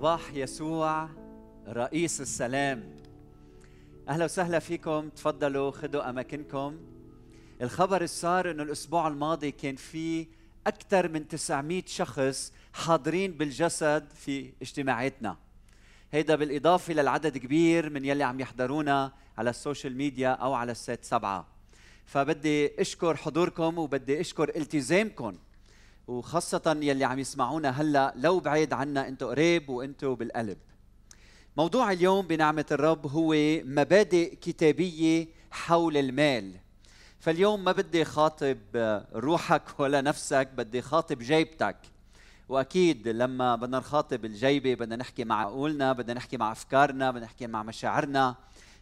صباح يسوع رئيس السلام. أهلا وسهلا فيكم. تفضلوا خذوا أماكنكم. الخبر صار إنه الأسبوع الماضي كان في أكثر من 900 شخص حاضرين بالجسد في اجتماعاتنا. هيدا بالإضافة للعدد كبير من يلي عم يحضرونا على السوشيال ميديا أو على السات سبعة. فبدي أشكر حضوركم وبدي أشكر التزامكم. وخاصة يلي عم يسمعونا هلا لو بعيد عنا أنتم قريب وأنتم بالقلب. موضوع اليوم بنعمة الرب هو مبادئ كتابية حول المال. فاليوم ما بدي خاطب روحك ولا نفسك بدي خاطب جيبتك. وأكيد لما بدنا نخاطب الجيبة بدنا نحكي مع عقولنا بدنا نحكي مع أفكارنا بدنا نحكي مع مشاعرنا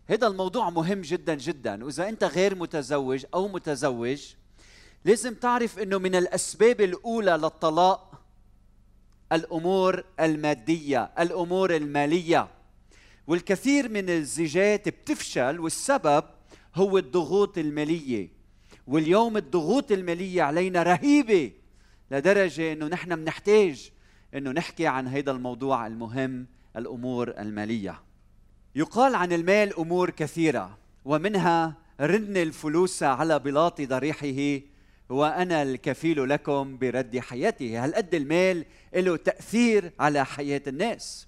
هذا الموضوع مهم جدا جدا وإذا أنت غير متزوج أو متزوج لازم تعرف إنه من الأسباب الأولى للطلاق الأمور المادية الأمور المالية. والكثير من الزيجات بتفشل والسبب هو الضغوط المالية. واليوم الضغوط المالية علينا رهيبة لدرجة إنه نحن بنحتاج إنه نحكي عن هذا الموضوع المهم الأمور المالية. يقال عن المال أمور كثيرة ومنها رن الفلوس على بلاط ضريحه وأنا الكفيل لكم برد حياته. هل قد المال له تأثير على حياة الناس؟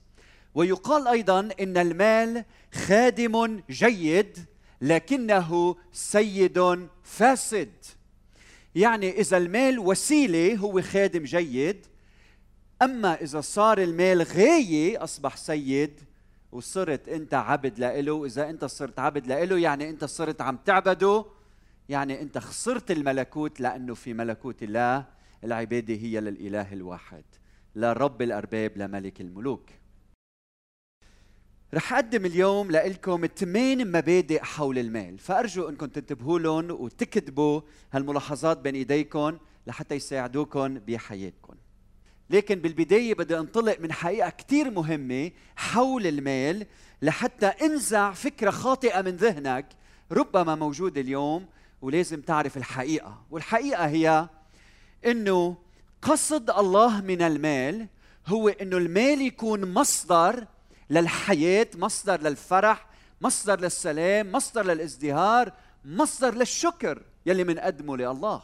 ويقال أيضا إن المال خادم جيد لكنه سيد فاسد. يعني إذا المال وسيلة هو خادم جيد أما إذا صار المال غاية أصبح سيد وصرت أنت عبد لإله. إذا أنت صرت عبد لإله يعني أنت صرت عم تعبده يعني انت خسرت الملكوت لأنه في ملكوت الله العبادة هي للإله الواحد. لا رب الأرباب لا ملك الملوك. رح أقدم اليوم لكم ثمان مبادئ حول المال. فأرجو إنكم تنتبهوا لهم وتكتبوا هالملاحظات بين إيديكم لحتى يساعدوكم بحياتكم. لكن بالبداية بدي انطلق من حقيقة كثير مهمة حول المال لحتى انزع فكرة خاطئة من ذهنك ربما موجودة اليوم ولازم تعرف الحقيقة. والحقيقة هي إنه قصد الله من المال هو إنه المال يكون مصدر للحياة مصدر للفرح مصدر للسلام مصدر للازدهار مصدر للشكر يلي منقدمه لله.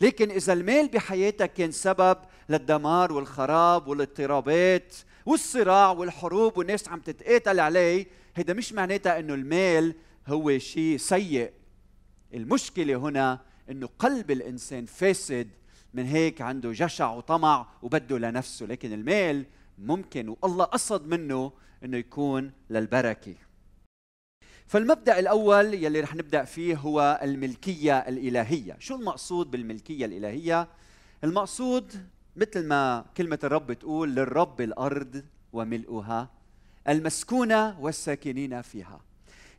لكن إذا المال بحياتك كان سبب للدمار والخراب والاضطرابات والصراع والحروب والناس عم تتقاتل عليه هيدا مش معناتها إنه المال هو شيء سيء. المشكلة هنا إنه قلب الإنسان فاسد من هيك عنده جشع وطمع وبده لنفسه لكن المال ممكن والله قصد منه إنه يكون للبركة. فالمبدأ الأول يلي رح نبدأ فيه هو الملكية الإلهية. شو المقصود بالملكية الإلهية؟ المقصود مثل ما كلمة الرب تقول للرب الأرض وملؤها المسكونة والساكنين فيها.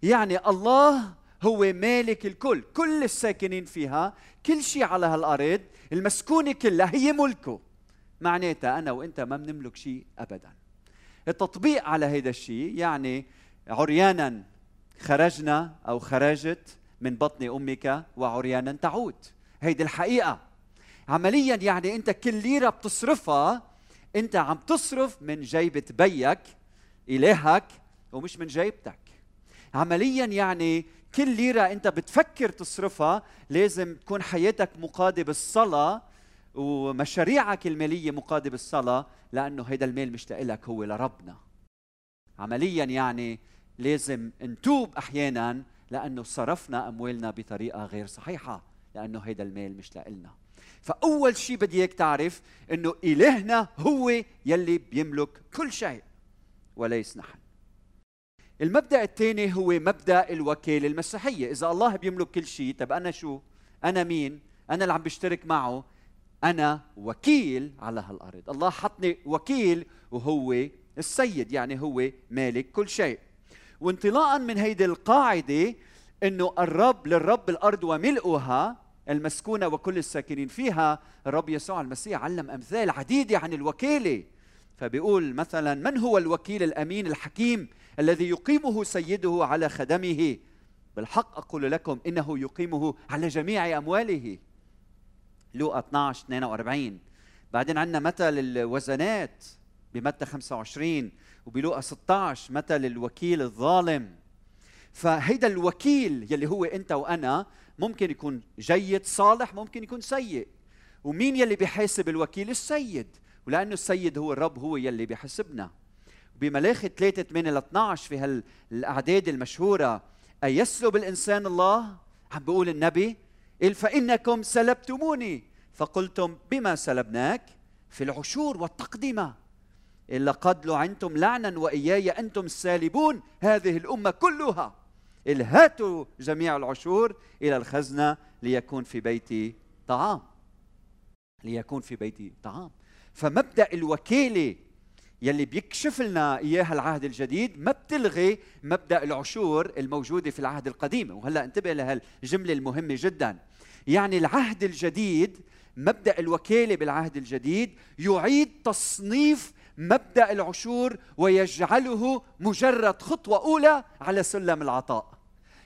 يعني الله هو مالك الكل كل الساكنين فيها كل شيء على هالأرض المسكونه كلها هي ملكه. معناتها أنا وإنت ما بنملك شيء ابدا. التطبيق على هذا الشيء يعني عريانا خرجنا أو خرجت من بطن أمك وعريانا تعود. هيدي الحقيقة. عمليا يعني إنت كل ليرة بتصرفها إنت عم تصرف من جيبه بيك إلهك ومش من جيبتك. عمليا يعني كل ليرة انت بتفكر تصرفها لازم تكون حياتك مقاده بالصلاه ومشاريعك المالية مقاده بالصلاه لأنه هيدا المال مش لك هو لربنا. عمليا يعني لازم نتوب أحيانا لأنه صرفنا أموالنا بطريقة غير صحيحة لأنه هيدا المال مش لنا فأول شيء بدي إياك تعرف إنه إلهنا هو يلي بيملك كل شيء وليس نحن. المبدأ الثاني هو مبدأ الوكاله المسيحية. إذا الله بيملك كل شيء طب أنا شو؟ أنا مين؟ أنا اللي عم بشترك معه. أنا وكيل على هالأرض. الله حطني وكيل وهو السيد يعني هو مالك كل شيء. وانطلاقا من هيدي القاعدة إنه الرب للرب الأرض وملؤها المسكونة وكل الساكنين فيها الرب يسوع المسيح علم أمثال عديدة عن الوكاله فبيقول مثلا من هو الوكيل الأمين الحكيم الذي يقيمه سيده على خدمه. بالحق أقول لكم إنه يقيمه على جميع أمواله. لوقا 12 42 بعدين عندنا مثل الوزنات بمتى 25 وبلوقا 16 مثل الوكيل الظالم. فهيدا الوكيل يلي هو أنت وأنا ممكن يكون جيد صالح ممكن يكون سيء. ومين يلي بيحاسب الوكيل؟ السيد. ولأنه السيد هو الرب هو يلي بيحاسبنا بملاخي 3 8 ل 12 في هالاعداد المشهورة ايسلب الانسان الله؟ عم بيقول النبي قال فإنكم سلبتموني. فقلتم بما سلبناك؟ في العشور والتقدمه إلا قد لعنتم لعنا وإياي أنتم السالبون هذه الأمة كلها. الهاتوا جميع العشور إلى الخزنة ليكون في بيتي طعام. ليكون في بيتي طعام. فمبدأ الوكالة يلي بيكشف لنا إياها العهد الجديد ما بتلغي مبدأ العشور الموجودة في العهد القديم. وهلأ انتبه لهالجملة المهمة جدا. يعني العهد الجديد مبدأ الوكالة بالعهد الجديد يعيد تصنيف مبدأ العشور ويجعله مجرد خطوة أولى على سلم العطاء.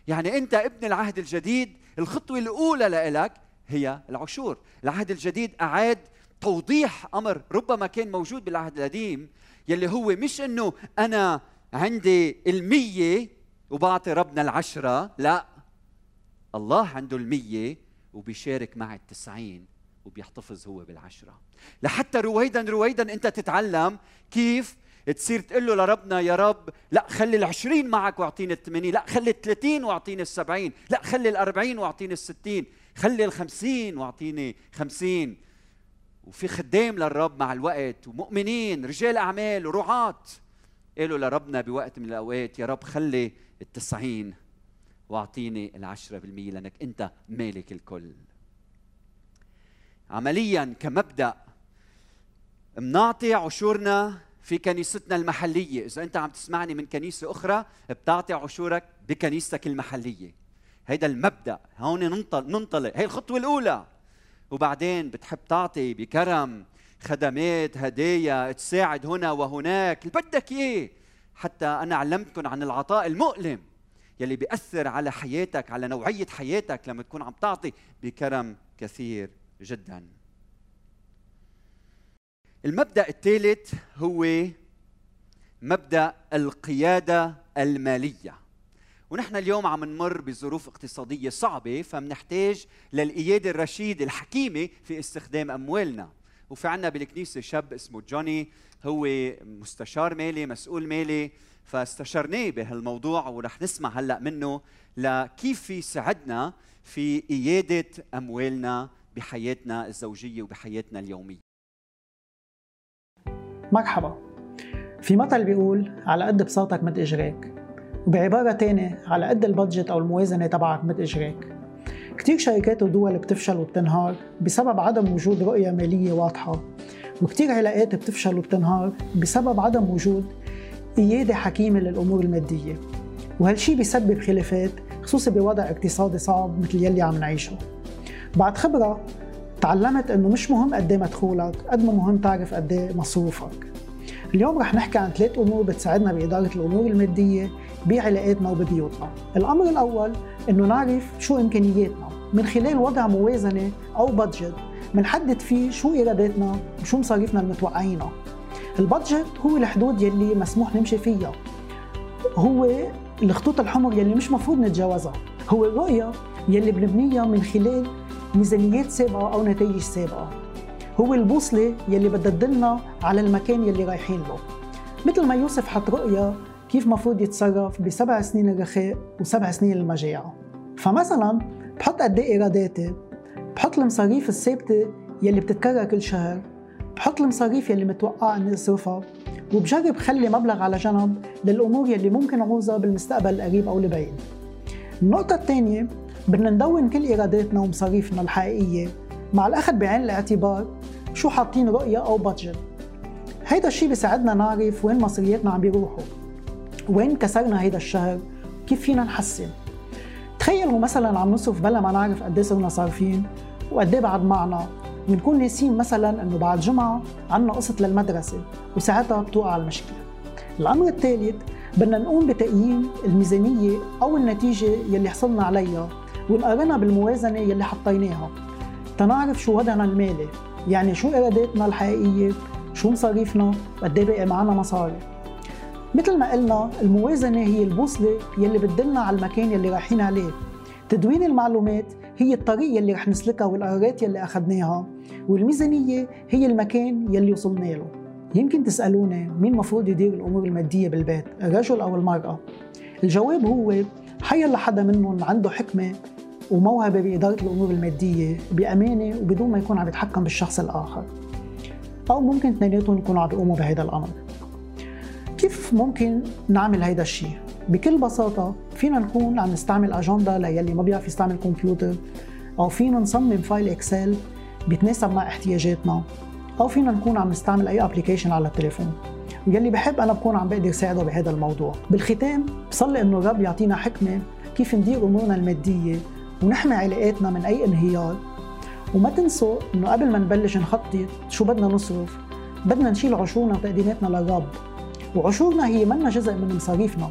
يعني أنت ابن العهد الجديد الخطوة الأولى لك هي العشور. العهد الجديد أعاد توضيح أمر ربما كان موجود بالعهد القديم يلي هو مش إنه أنا عندي المية وبعطي ربنا العشرة لا. الله عنده المية وبيشارك مع التسعين وبيحتفظ هو بالعشرة. لحتى رويدا رويدا أنت تتعلم كيف تصير تقول له لربنا يا رب لا خلي العشرين معك واعطيني الثمانين لا خلي الثلاثين واعطيني السبعين لا خلي الأربعين واعطيني الستين خلي الخمسين واعطيني خمسين. وفي خدام للرب مع الوقت ومؤمنين رجال أعمال ورعاة قالوا لربنا بوقت من الأوقات يا رب خلي التسعين واعطيني العشرة بالمية لأنك أنت مالك الكل. عمليا كمبدأ منعطي عشورنا في كنيستنا المحلية. إذا أنت عم تسمعني من كنيسة أخرى بتعطي عشورك بكنيستك المحلية. هيدا المبدأ هون ننطلق. هي الخطوة الأولى. وبعدين بتحب تعطي بكرم خدمات هدايا تساعد هنا وهناك. اللي بدك اياه حتى أنا علمتكم عن العطاء المؤلم يلي بيأثر على حياتك على نوعية حياتك لما تكون عم تعطي بكرم كثير جدا. المبدأ الثالث هو مبدأ القيادة المالية. ونحن اليوم عم نمر بظروف اقتصادية صعبة فمنحتاج للقيادة الرشيدة الحكيمة في استخدام أموالنا. وفي عنا بالكنيسة شاب اسمه جوني هو مستشار مالي مسؤول مالي فاستشرناه بهالموضوع ورح نسمع هلأ منه لكيف يساعدنا في قيادة أموالنا بحياتنا الزوجية وبحياتنا اليومية. مرحبا. في مثل بيقول على قد بساطك مد اجريك وبعبارة تانية على قد البادجت أو الموازنة تبعك مد اجريك كتير شركات ودول بتفشل وبتنهار بسبب عدم وجود رؤية مالية واضحة وكتير علاقات بتفشل وبتنهار بسبب عدم وجود قيادة حكيمة للأمور المادية. وهالشي بيسبب خلافات خصوصي بوضع اقتصادي صعب مثل يلي عم نعيشه. بعد خبرة تعلمت إنه مش مهم قد إيه مدخولك قد ما مهم تعرف قد إيه مصروفك. اليوم رح نحكي عن ثلاث أمور بتساعدنا بإدارة الأمور المادية بعلاقاتنا وببيوتنا. الأمر الأول إنه نعرف شو إمكانياتنا. من خلال وضع موازنة أو بادجت منحدد فيه شو ايراداتنا وشو مصاريفنا المتوقعينها البادجت هو الحدود يلي مسموح نمشي فيها. هو الخطوط الحمر يلي مش مفروض نتجاوزها. هو الرؤية يلي بنبنيها من خلال ميزانيات سابقة أو نتائج سابقة. هو البوصلة يلي بدها تدلنا على المكان يلي رايحين له. مثل ما يوسف حط رؤية كيف مفروض يتصرف بسبع سنين الرخاء وسبع سنين المجاعة فمثلا بحط قد إيه إيراداتي بحط المصاريف الثابتة يلي بتتكرر كل شهر بحط المصاريف يلي متوقع إني أصرفها وبجرب خلي مبلغ على جنب للأمور يلي ممكن أعوزها بالمستقبل القريب أو البعيد. النقطة الثانية بدنا ندون كل إيراداتنا ومصاريفنا الحقيقية مع الأخذ بعين الاعتبار شو حاطين رؤية أو بادجت هيدا الشيء بيساعدنا نعرف وين مصرياتنا عم بيروحوا. وين كسرنا هيدا الشهر؟ كيف فينا نحسن؟ تخيلوا مثلا عم نصرف بلا ما نعرف قد إيه صرنا صارفين وقد إيه بعد معنا. ونكون ناسين مثلا إنه بعد جمعة عنا قسط للمدرسة وساعتها بتوقع المشكلة. الأمر الثالث بدنا نقوم بتقييم الميزانية أو النتيجة يلي حصلنا عليها ونقارنها بالموازنة يلي حطيناها. تنعرف شو وضعنا المالي يعني شو ايراداتنا الحقيقية شو مصاريفنا وقد إيه معنا مصاري. مثل ما قلنا الموازنة هي البوصلة يلي بتدلنا على المكان يلي رايحين عليه. تدوين المعلومات هي الطريق يلي رح نسلكها والقرارات يلي أخذناها والميزانية هي المكان يلي وصلنا له. يمكن تسألوني مين مفروض يدير الأمور المادية بالبيت الرجل أو المرأة؟ الجواب هو حيالله حدا منهم عنده حكمة وموهبة بإدارة الأمور المادية بأمانة وبدون ما يكون عم يتحكم بالشخص الآخر. أو ممكن اثنيناتهم يكونوا عم بيقوموا بهذا الأمر. كيف ممكن نعمل هيدا الشيء؟ بكل بساطة فينا نكون عم نستعمل أجندة للي ما بيعرف يستعمل كمبيوتر أو فينا نصمم file Excel بيتناسب مع احتياجاتنا أو فينا نكون عم نستعمل أي أبليكيشن على التليفون. ويلي بحب أنا بكون عم بقدر ساعده بهذا الموضوع. بالختام بصلي إنه الرب يعطينا حكمة كيف ندير أمورنا المادية ونحمي علاقاتنا من أي انهيار. وما تنسوا إنه قبل ما نبلش نخطط شو بدنا نصرف بدنا نشيل عشورنا وتقديماتنا للرب. وعشورنا هي منا جزء من مصاريفنا.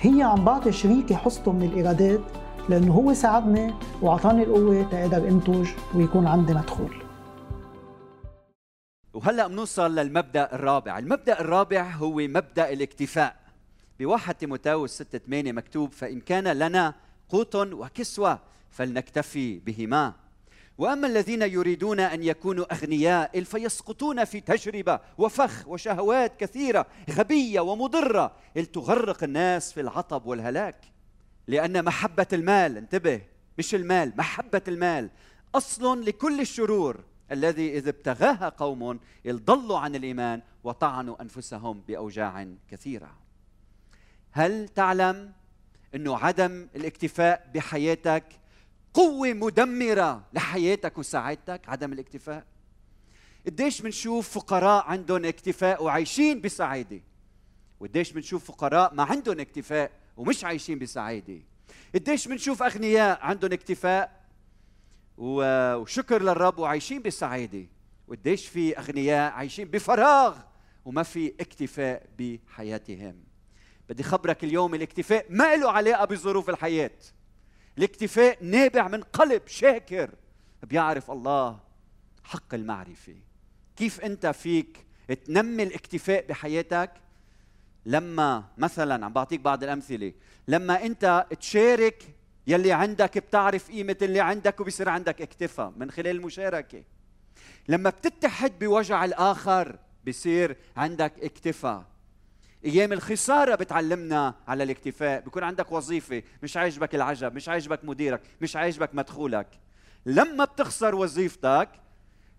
هي عم بعطي شريكي حصته من الإيرادات لأنه هو ساعدني وأعطاني القوة تقدر أنتج ويكون عندي مدخول. وهلأ بنوصل للمبدأ الرابع، المبدأ الرابع هو مبدأ الاكتفاء. بواحد تيموثاوس 6 8 مكتوب فإن كان لنا قوت وكسوة فلنكتفي بهما. وأما الذين يريدون أن يكونوا أغنياء فيسقطون في تجربة وفخ وشهوات كثيرة غبية ومضرة. تغرق الناس في العطب والهلاك. لأن محبة المال انتبه مش المال محبة المال أصل لكل الشرور. الذي اذا ابتغاها قوم ضلوا عن الإيمان وطعنوا أنفسهم بأوجاع كثيرة. هل تعلم إنه عدم الاكتفاء بحياتك قوة مدمرة لحياتك وسعادتك عدم الاكتفاء. قديش بنشوف فقراء عندهم اكتفاء وعايشين بسعادة؟ وقديش بنشوف فقراء ما عندهم اكتفاء ومش عايشين بسعادة؟ قديش بنشوف أغنياء عندهم اكتفاء وشكر للرب وعايشين بسعادة؟ وقديش في أغنياء عايشين بفراغ وما في اكتفاء بحياتهم؟ بدي خبرك اليوم الاكتفاء ما له علاقة بظروف الحياة. الاكتفاء نابع من قلب شاكر بيعرف الله حق المعرفة. كيف أنت فيك تنمي الاكتفاء بحياتك؟ لما مثلا عم بعطيك بعض الأمثلة لما أنت تشارك يلي عندك بتعرف قيمة اللي عندك وبصير عندك اكتفاء من خلال المشاركة. لما بتتحد بوجع الآخر بصير عندك اكتفاء. أيام الخسارة بتعلمنا على الاكتفاء. بيكون عندك وظيفة مش عاجبك العجب مش عاجبك مديرك مش عاجبك مدخولك. لما بتخسر وظيفتك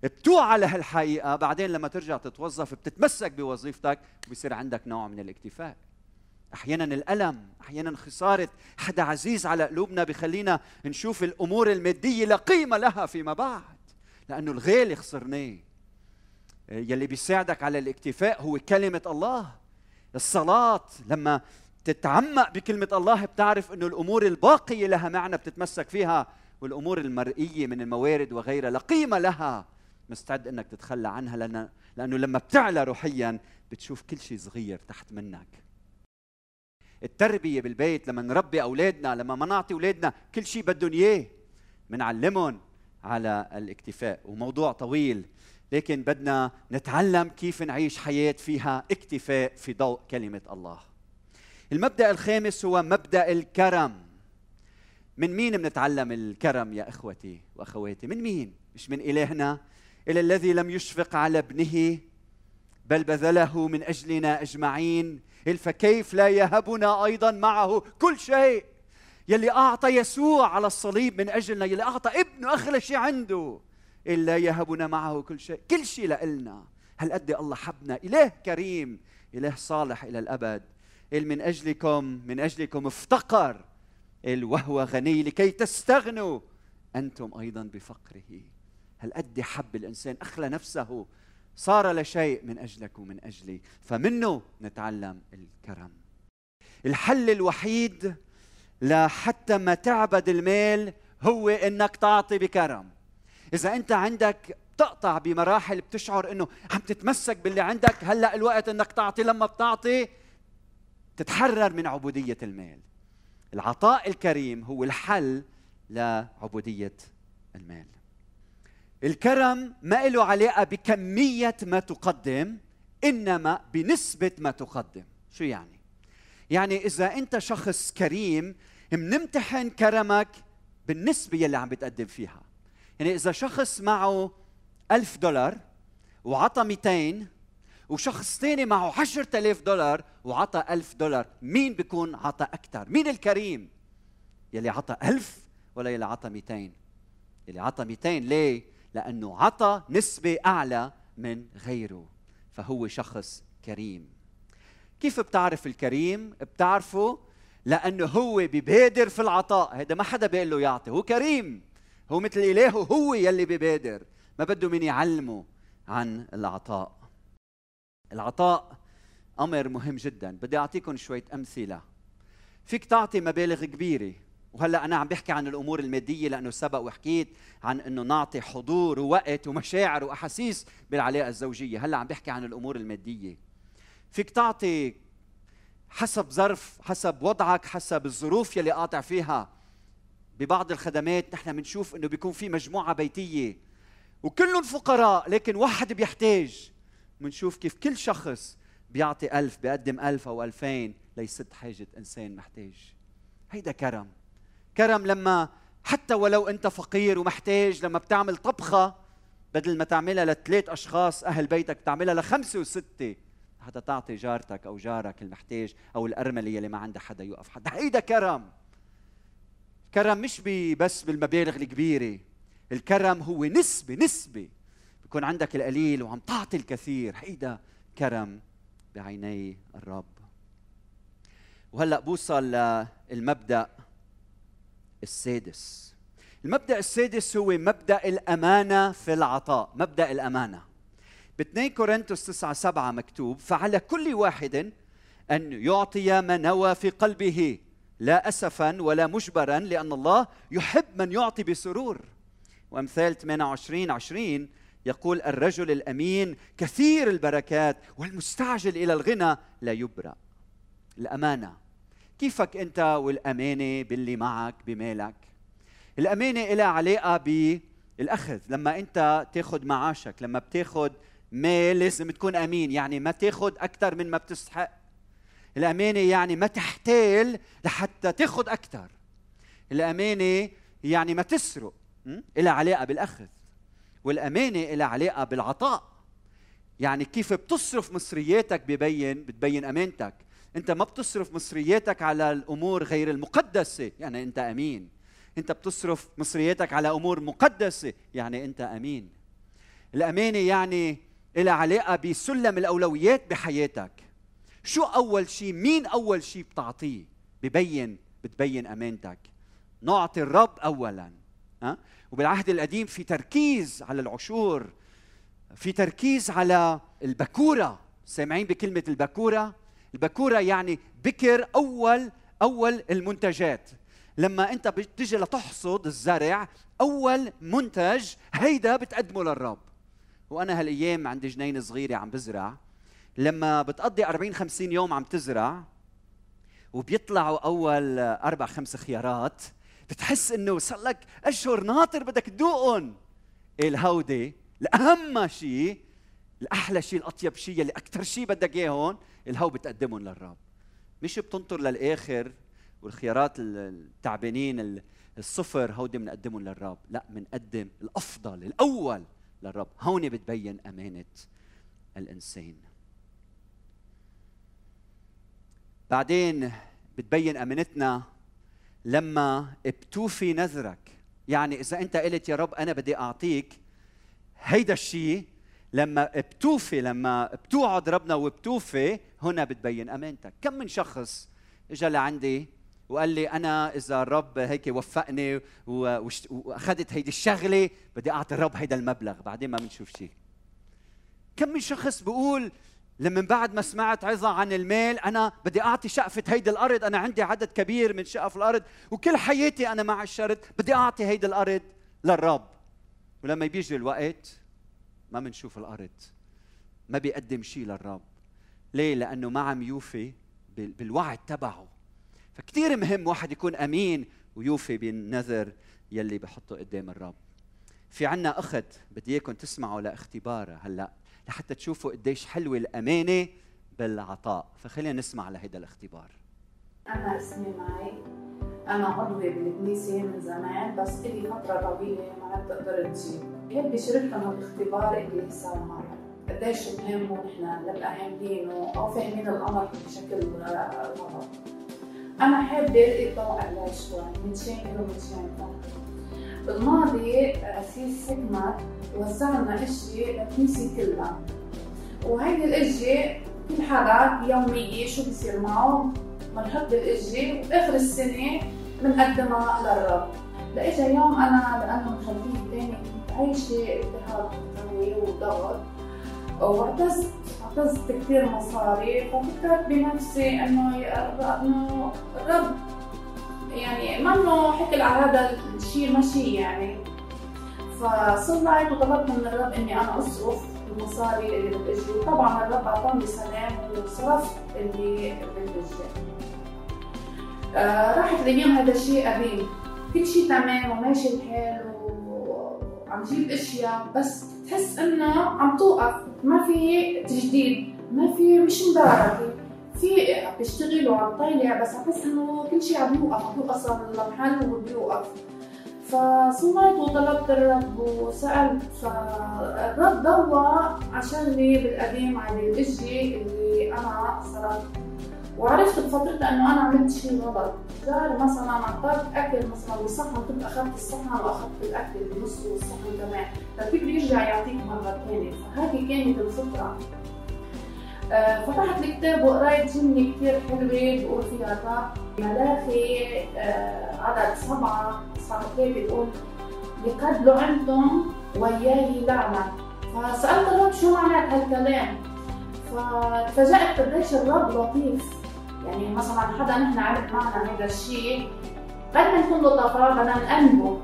بتوعى لهالحقيقه بعدين لما ترجع تتوظف بتتمسك بوظيفتك وبصير عندك نوع من الاكتفاء. أحيانا الألم أحيانا خسارة حدا عزيز على قلوبنا بخلينا نشوف الأمور المادية لا قيمة لها فيما بعد. لأنه الغالي خسرناه يلي بيساعدك على الاكتفاء هو كلمة الله. الصلاة. لما تتعمق بكلمة الله بتعرف إنه الأمور الباقية لها معنى بتتمسك فيها والأمور المرئية من الموارد وغيرها لا قيمة لها. مستعد إنك تتخلى عنها لأن لأنه لما بتعلى روحيا بتشوف كل شيء صغير تحت منك. التربية بالبيت لما نربي أولادنا لما ما نعطي أولادنا كل شيء بدهم إياه بنعلمهم على الاكتفاء. وموضوع طويل. لكن بدنا نتعلم كيف نعيش حياة فيها اكتفاء في ضوء كلمة الله. المبدأ الخامس هو مبدأ الكرم. من مين بنتعلم الكرم يا إخوتي وأخواتي؟ من مين؟ مش من إلهنا؟ إلى الذي لم يشفق على ابنه بل بذله من أجلنا أجمعين. فكيف لا يهبنا أيضا معه كل شيء؟ يلي أعطى يسوع على الصليب من أجلنا يلي أعطى ابنه اغلى شيء عنده. إلا يهبنا معه كل شيء. كل شيء لإلنا. هل قد الله حبنا إله كريم إله صالح إلى الأبد. إل من أجلكم من أجلكم افتقر. إل وهو غني لكي تستغنوا. أنتم أيضا بفقره. هل قد حب الإنسان أخلى نفسه. صار لشيء من أجلك ومن أجلي. فمنه نتعلم الكرم. الحل الوحيد لحتى ما تعبد المال هو إنك تعطي بكرم. إذا أنت عندك تقطع بمراحل بتشعر إنه عم تتمسك باللي عندك هلأ الوقت إنك تعطي لما بتعطي تتحرر من عبودية المال. العطاء الكريم هو الحل لعبودية المال. الكرم ما له علاقة بكمية ما تقدم إنما بنسبة ما تقدم. شو يعني؟ يعني إذا أنت شخص كريم منمتحن كرمك بالنسبة يلي عم بتقدم فيها. يعني إذا شخص معه ألف دولار وعطى 200 وشخص ثاني معه 10000 دولار وعطى ألف دولار مين بيكون عطى أكثر مين الكريم؟ يلي عطى ألف ولا يلي عطى 200 يلي عطى 200 ليه؟ لأنه عطى نسبة أعلى من غيره فهو شخص كريم. كيف بتعرف الكريم؟ بتعرفه لأنه هو ببادر في العطاء هذا ما حدا بيقول له يعطي هو كريم. هو مثل إلهه هو يلي ببادر. ما بده مين يعلمه عن العطاء. العطاء أمر مهم جدا. بدي اعطيكم شوية أمثلة. فيك تعطي مبالغ كبيرة. وهلأ أنا عم بحكي عن الأمور المادية لأنه سبق وحكيت عن إنه نعطي حضور ووقت ومشاعر وأحاسيس بالعلاقة الزوجية. هلأ عم بحكي عن الأمور المادية. فيك تعطي حسب ظرف حسب وضعك حسب الظروف يلي قاطع فيها ببعض الخدمات نحن بنشوف إنه بيكون في مجموعة بيتية. وكلهم فقراء لكن واحد بيحتاج. بنشوف كيف كل شخص بيعطي ألف بيقدم ألف أو ألفين ليسد حاجة إنسان محتاج. هيدا كرم. كرم لما حتى ولو أنت فقير ومحتاج لما بتعمل طبخة بدل ما تعملها لثلاث أشخاص أهل بيتك بتعملها لخمسة وستة. حتى تعطي جارتك أو جارك المحتاج أو الأرملة اللي ما عندها حدا يوقف حدا. هيدا كرم. كرم مش بس بالمبالغ الكبيرة. الكرم هو نسبة نسبة. بيكون عندك القليل وعم تعطي الكثير. هيدا كرم بعيني الرب. وهلأ بوصل للمبدأ السادس. المبدأ السادس هو مبدأ الأمانة في العطاء. مبدأ الأمانة. ب 2 كورنثوس 9 7 مكتوب فعلى كل واحد أن يعطي ما نوى في قلبه. لا اسفا ولا مجبرا لأن الله يحب من يعطي بسرور. وأمثال 28 20 يقول الرجل الأمين كثير البركات والمستعجل إلى الغنى لا يبرأ. الأمانة كيفك أنت والأمانة باللي معك بمالك؟ الأمانة لها علاقة بالأخذ. لما أنت تاخذ معاشك لما بتاخذ مال لازم تكون أمين يعني ما تاخذ أكثر من ما بتستحق. الأمانة يعني ما تحتال لحتى تاخذ أكثر الأمانة يعني ما تسرق لها علاقة بالأخذ. والأمانة لها علاقة بالعطاء. يعني كيف بتصرف مصرياتك ببين بتبين أمانتك؟ أنت ما بتصرف مصرياتك على الأمور غير المقدسة. يعني أنت أمين. أنت بتصرف مصرياتك على أمور مقدسة. يعني أنت أمين. الأمانة يعني لها علاقة بسلم الأولويات بحياتك. شو أول شيء مين أول شيء بتعطيه؟ ببين بتبين أمانتك. نعطي الرب اولا ها؟ وبالعهد القديم في تركيز على العشور في تركيز على البكورة. سامعين بكلمة البكورة؟ البكورة يعني بكر أول أول المنتجات. لما أنت بتجي لتحصد الزرع أول منتج هيدا بتقدمه للرب. وأنا هالأيام عندي جنين صغيرة عم بزرع. لما بتقضي 40 50 يوم عم تزرع وبيطلعوا أول أربع خمس خيارات بتحس إنه صار لك أشهر ناطر بدك تذوقهم الهودي؟ الأهم شيء الأحلى شيء الأطيب شيء اللي أكثر شيء بدك اياهم الهو بتقدمهم للرب. مش بتنطر للآخر والخيارات التعبانين الصفر هودي بنقدمهم للرب. لا بنقدم الأفضل الأول للرب. هون بتبين أمانة الإنسان. بعدين بتبين أمانتنا لما بتوفي نذرك يعني إذا أنت قلت يا رب أنا بدي أعطيك هيدا الشيء لما بتوفي لما بتوعد ربنا وبتوفي هنا بتبين أمانتك. كم من شخص اجى لعندي وقال لي أنا إذا الرب هيك وفقني وأخذت هيدي الشغلة بدي أعطي الرب هيدا المبلغ. بعدين ما بنشوف شيء كم من شخص بيقول لما بعد ما سمعت عظة عن المال أنا بدي أعطي شقفة هيدي الأرض أنا عندي عدد كبير من شقف الأرض وكل حياتي أنا مع الشرط بدي أعطي هيدي الأرض للرب. ولما بيجي الوقت ما بنشوف الأرض ما بيقدم شيء للرب. ليه؟ لأنه ما عم يوفي بالوعد تبعه. فكتير مهم واحد يكون أمين ويوفي بالنذر يلي بحطه قدام الرب. في عنا أخت بدي اياكم تسمعوا لإختبارها هلأ. لحتى تشوفوا قديش حلوة الأمانة بالعطاء. فخلينا نسمع لهيدا الاختبار. أنا اسمي معي. أنا عضوة بالكنيسة من زمان بس إلي فترة طويلة ما عدت قدرت جي هيك بشارككم هالاختبار اللي صار معي. قديش مهم ونحن نبقى أو فاهمين الأمر بشكل غلط أنا حابة ألقي الضوء عليه شوي من شانكر ومن شانكر بالماضي أسيس حكمت وزعنا اشياء للكنيسة كلها. وهيدي الاشياء كل حدا يومية شو بصير معه؟ بنحط الاجي وآخر السنة بنقدمها للرب. لإجا يوم أنا لأنه من خلفيه ثانية كنت عايشة اضطهاد قوي وضغط واعتزت اعتزت كثير مصاري ففكرت بنفسي إنه إنه الرب يعني منه على هذا الشيء ماشي يعني. فصليت وطلبت من الرب إني أنا أصرف المصاري اللي بتجي وطبعا الرب أعطاني سلام وصرفت اللي بتجي آه راحت الأيام هذا الشيء قديم كل شيء تمام وماشي الحال وعم جيب أشياء بس تحس إنه عم توقف. ما في تجديد ما في مش مباركة. في بشتغل وعم طالع بس عم بحس إنه كل شيء عم يوقف عم يوقف صار المحل وبيوقف فصليت وطلبت الرب وسألت فالرب ضوى عشان لي بالقديم على الاشي اللي أنا صرفت وعرفت بفترتها إنه أنا عملت شيء غلط. صار مثلا عطرت أكل مثلا بصحن كنت أخذت الصحن وأخذت الأكل بنص والصحن كمان. فكيف يرجع يعطيك مرة ثانية فهذه كانت الفكرة. فتحت الكتاب وقريت جملة كثير حلوة بيقول فيها الرب ملاخي آه عدد سبعة صار ثلاثة بيقول؟ لقد لعنتم وياي لعنة. فسألت الرب شو معنى هالكلام. فتفاجأت قديش الرب لطيف. يعني مثلا حدا نحن عمل معنا هذا الشيء قد ما نكون لطفاء بدنا نأنبه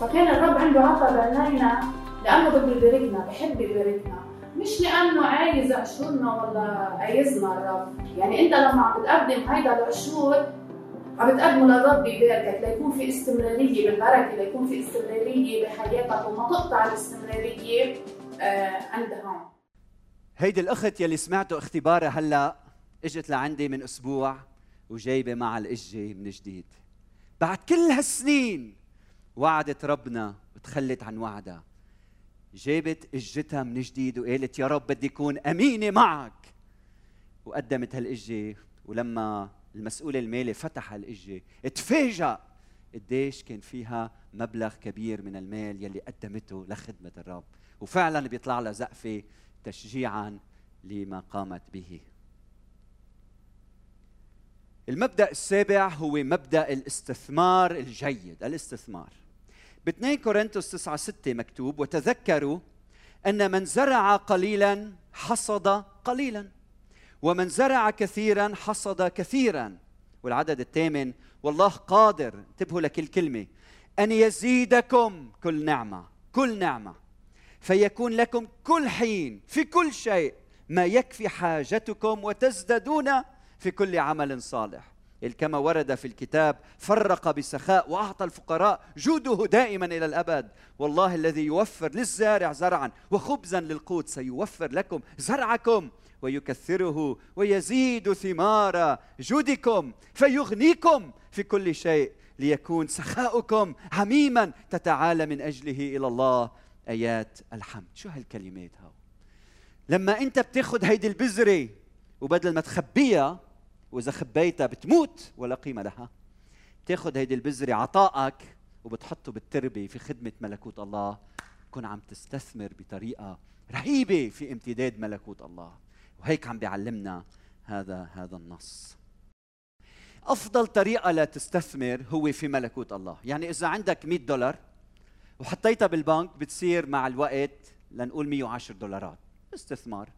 فكان الرب عنده عطاء علينا لأنه بده يباركنا بحب يباركنا. مش لأنه عايز عشورنا ولا عايزنا الرب يعني أنت لما عم بتقدم هيدا العشور عم بتقدمه للرب يباركك ليكون في استمرارية بالبركة ليكون في استمرارية بحياتك وما تقطع الاستمرارية آه عند هون. هيدي الأخت يلي سمعتوا اختبارها هلأ إجت لعندي من أسبوع وجايبة مع الإجة من جديد. بعد كل هالسنين وعدت ربنا وتخلت عن وعدها. جابت اجتها من جديد وقالت يا رب بدي أكون أمينة معك. وقدمت هالإجة. ولما المسؤول المالي فتح هالإجة تفاجأ قديش كان فيها مبلغ كبير من المال يلي قدمته لخدمة الرب. وفعلا بيطلع لها زقفة تشجيعا لما قامت به. المبدأ السابع هو مبدأ الاستثمار الجيد. الاستثمار. ب 2 كورنثوس 9 6 مكتوب وتذكروا أن من زرع قليلا حصد قليلا ومن زرع كثيرا حصد كثيرا. والعدد الثامن والله قادر. انتبهوا لكل كلمه أن يزيدكم كل نعمة كل نعمة فيكون لكم كل حين في كل شيء ما يكفي حاجتكم وتزدادون في كل عمل صالح. كما ورد في الكتاب فرق بسخاء وأعطى الفقراء جوده دائما إلى الأبد. والله الذي يوفر للزارع زرعا وخبزا للقوت سيوفر لكم زرعكم ويكثره ويزيد ثمار جودكم فيغنيكم في كل شيء ليكون سخاؤكم عميما تتعالى من أجله إلى الله. آيات الحمد. شو هالكلمات هاو؟ لما أنت بتاخذ هيدي البذرة وبدل ما تخبيها وإذا خبيتها بتموت ولا قيمة لها. تاخذ هيدي البذرة عطائك وبتحطه بالتربة في خدمة ملكوت الله. تكون عم تستثمر بطريقة رهيبة في امتداد ملكوت الله. وهيك عم بيعلمنا هذا هذا النص. أفضل طريقة لتستثمر هو في ملكوت الله. يعني إذا عندك 100 دولار وحطيتها بالبنك بتصير مع الوقت لنقول 110 دولارات. استثمار.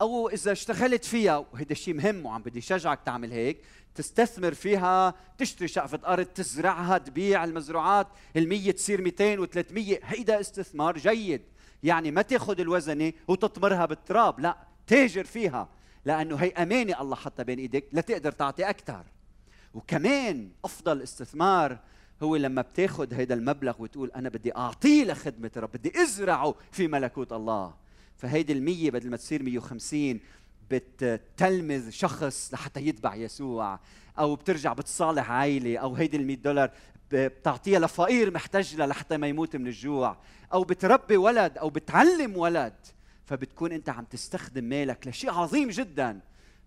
أو إذا اشتغلت فيها وهذا الشيء مهم وعم بدي شجعك تعمل هيك تستثمر فيها تشتري شقفة أرض تزرعها تبيع المزروعات المية تصير 200 و300 هيدا استثمار جيد. يعني ما تاخذ الوزنة وتطمرها بالتراب لا تاجر فيها لأنه هي أمانة الله حطها بين إيديك لتقدر تعطي أكثر وكمان أفضل استثمار هو لما بتاخذ هيدا المبلغ وتقول أنا بدي أعطيه لخدمة الرب بدي أزرعه في ملكوت الله. فهيدي المية بدل ما تصير 150 بتلمذ شخص لحتى يتبع يسوع أو بترجع بتصالح عائلة أو هيدي ال دولار بتعطيها لفقير محتاج لها لحتى ما يموت من الجوع أو بتربي ولد أو بتعلم ولد. فبتكون أنت عم تستخدم مالك لشيء عظيم جدا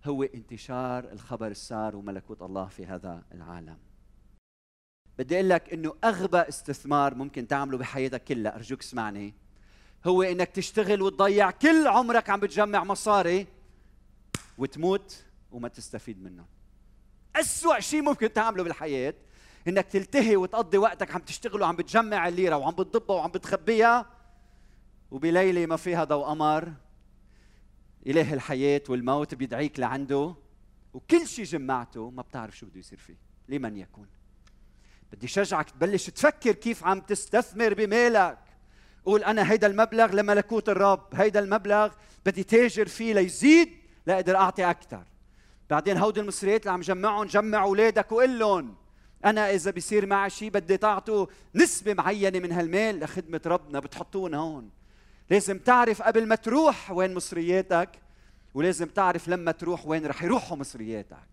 هو انتشار الخبر السار وملكوت الله في هذا العالم. بدي أقول لك إنه أغبى استثمار ممكن تعمله بحياتك كلها. أرجوك اسمعني. هو إنك تشتغل وتضيع كل عمرك عم بتجمع مصاري وتموت وما تستفيد منهم أسوأ شيء ممكن تعمله بالحياة إنك تلتهي وتقضي وقتك عم تشتغل وعم بتجمع الليرة وعم بتضبها وعم بتخبيها وبليلة ما فيها ضوء قمر إله الحياة والموت بيدعيك لعنده وكل شيء جمعته ما بتعرف شو بده يصير فيه لمن يكون. بدي شجعك تبلش تفكر كيف عم تستثمر بمالك. قول أنا هيدا المبلغ لملكوت الرب هيدا المبلغ بدي تاجر فيه ليزيد لاقدر أعطي أكثر بعدين هودي المصريات اللي عم جمعهم جمع أولادك وقول لهم أنا إذا بيصير معي شيء بدي تعطوا نسبة معينة من هالمال لخدمة ربنا بتحطون هون. لازم تعرف قبل ما تروح وين مصرياتك ولازم تعرف لما تروح وين رح يروحوا مصرياتك.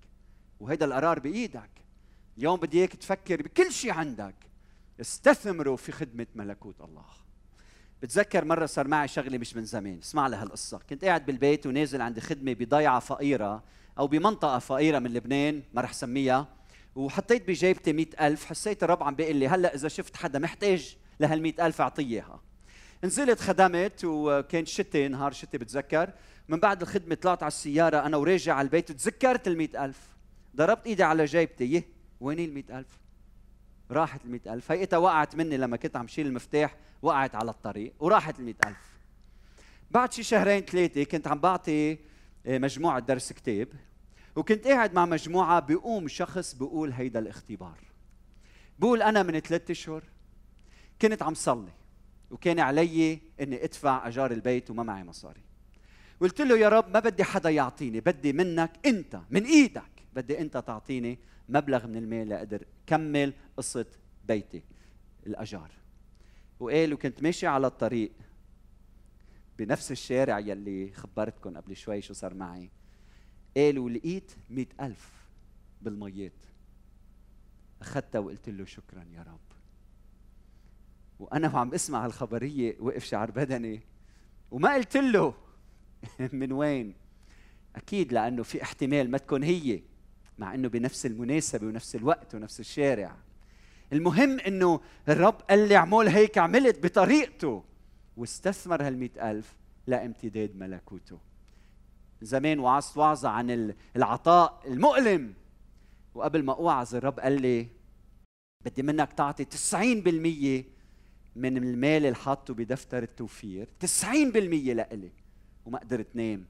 وهذا القرار بإيدك. اليوم بدي إياك تفكر بكل شيء عندك. استثمروا في خدمة ملكوت الله. بتذكر مرة صار معي شغلة مش من زمان اسمع لها القصة. كنت قاعد بالبيت ونازل عند خدمة بضيعة فقيرة أو بمنطقة فقيرة من لبنان ما رح سميها وحطيت بجيبتي مئة ألف حسيت الرب عم بيقول لي. هلأ إذا شفت حدا محتاج لهالمئة ألف أعطيه إياها. نزلت خدمت وكان شتي نهار شتي بتذكر. من بعد الخدمة طلعت على السيارة أنا وراجع على البيت تذكرت المئة ألف. ضربت إيدي على جيبتي يه وين المئة ألف؟ راحت المئة ألف. هيئتها وقعت مني لما كنت عم شيل المفتاح وقعت على الطريق وراحت المئة ألف. بعد شي شهرين ثلاثة كنت عم بعطي آه، مجموعة درس كتاب وكنت قاعد مع مجموعة بيقوم شخص بيقول هيدا الاختبار. بقول أنا من ثلاثة أشهر كنت عم صلي وكان علي إني أدفع أجار البيت وما معي مصاري. قلت له يا رب ما بدي حدا يعطيني بدي منك أنت من إيدك بدي أنت تعطيني مبلغ من المال لاقدر كمل قصة بيتي الأجار. وقال وكنت ماشي على الطريق بنفس الشارع يلي خبرتكم قبل شوي شو صار معي قال ولقيت مئة ألف بالميات. أخذتها وقلت له شكرا يا رب. وأنا وعم أسمع الخبريه وقف شعر بدني وما قلت له. من وين؟ أكيد لأنه في احتمال ما تكون هي. مع إنه بنفس المناسبة ونفس الوقت ونفس الشارع. المهم إنه الرب قال لي اعمل هيك عملت بطريقته. واستثمر هالمئة ألف لامتداد ملكوته. زمان وعظت وعظة عن العطاء المؤلم. وقبل ما أوعظ الرب قال لي بدي منك تعطي 90% من المال اللي حاطه بدفتر التوفير. 90% لإلي وما قدرت نام.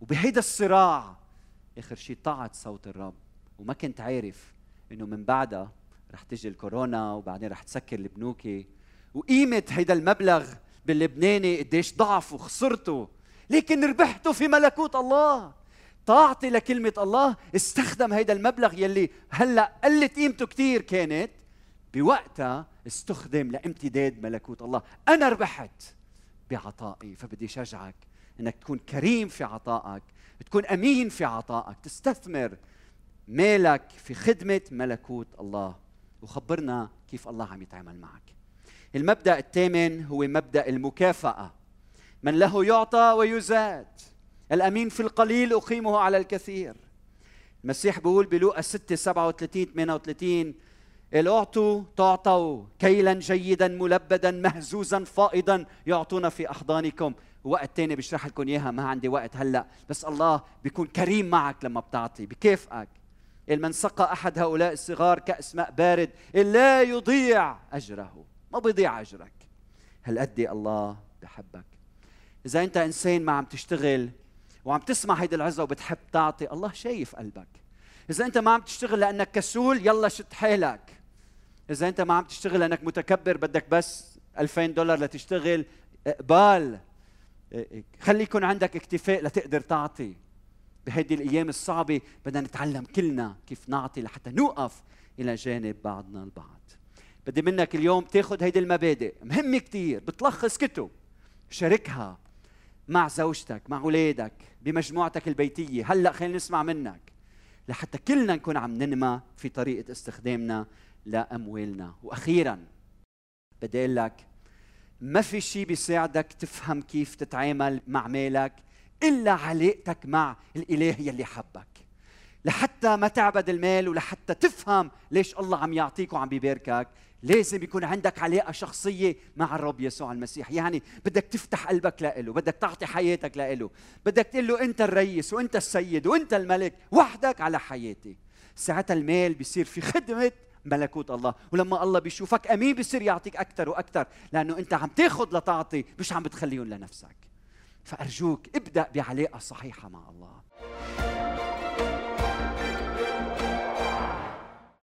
وبهيدا الصراع آخر شيء طاعت صوت الرب. وما كنت عارف إنه من بعدها رح تجي الكورونا وبعدين رح تسكر البنوك وقيمة هيدا المبلغ باللبناني قديش ضعف وخسرته. لكن ربحته في ملكوت الله. طاعتي لكلمة الله استخدم هيدا المبلغ يلي هلأ قلت قيمته كثير كانت. بوقتها استخدم لامتداد ملكوت الله. أنا ربحت بعطائي فبدي شجعك إنك تكون كريم في عطائك تكون أمين في عطائك تستثمر مالك في خدمة ملكوت الله. وخبرنا كيف الله عم يتعامل معك. المبدأ الثامن هو مبدأ المكافأة. من له يعطى ويزاد. الأمين في القليل أقيمه على الكثير. المسيح بيقول بلوقا 6 37 38 أعطوا تعطوا كيلا جيدا ملبدا مهزوزا فائضا يعطونا في أحضانكم. وقت تاني بشرح لكم إياها ما عندي وقت هلأ. بس الله بيكون كريم معك لما بتعطي بكافئك. من سقى أحد هؤلاء الصغار كاس ماء بارد لا يضيع أجره. ما بيضيع أجرك. هل قد الله بحبك؟ إذا أنت إنسان ما عم تشتغل وعم تسمع هيدي العزه وبتحب تعطي الله شايف قلبك. إذا أنت ما عم تشتغل لأنك كسول يلا شد حيلك. إذا أنت ما عم تشتغل لأنك متكبر بدك بس 2000 دولار لتشتغل اقبال. خلي يكون عندك اكتفاء لتقدر تعطي. بهذه الأيام الصعبة بدنا نتعلم كلنا كيف نعطي لحتى نوقف إلى جانب بعضنا البعض. بدي منك اليوم تاخذ هيدي المبادئ مهمة كثير بتلخص كتب. شاركها مع زوجتك مع أولادك بمجموعتك البيتية. هلأ خلينا نسمع منك. لحتى كلنا نكون عم ننمى في طريقة استخدامنا لأموالنا. وأخيرا بدي أقول لك ما في شيء بيساعدك تفهم كيف تتعامل مع مالك إلا علاقتك مع الإله يلي حبك. لحتى ما تعبد المال ولحتى تفهم ليش الله عم يعطيك وعم بيباركك لازم يكون عندك علاقة شخصية مع الرب يسوع المسيح. يعني بدك تفتح قلبك لإله بدك تعطي حياتك لإله بدك تقول له أنت الرئيس وأنت السيد وأنت الملك وحدك على حياتي. ساعتها المال بيصير في خدمة ملكوت الله. ولما الله بيشوفك أمين بيصير يعطيك أكثر وأكثر لأنه أنت عم تاخذ لتعطي مش عم بتخليهم لنفسك. فأرجوك ابدأ بعلاقة صحيحة مع الله.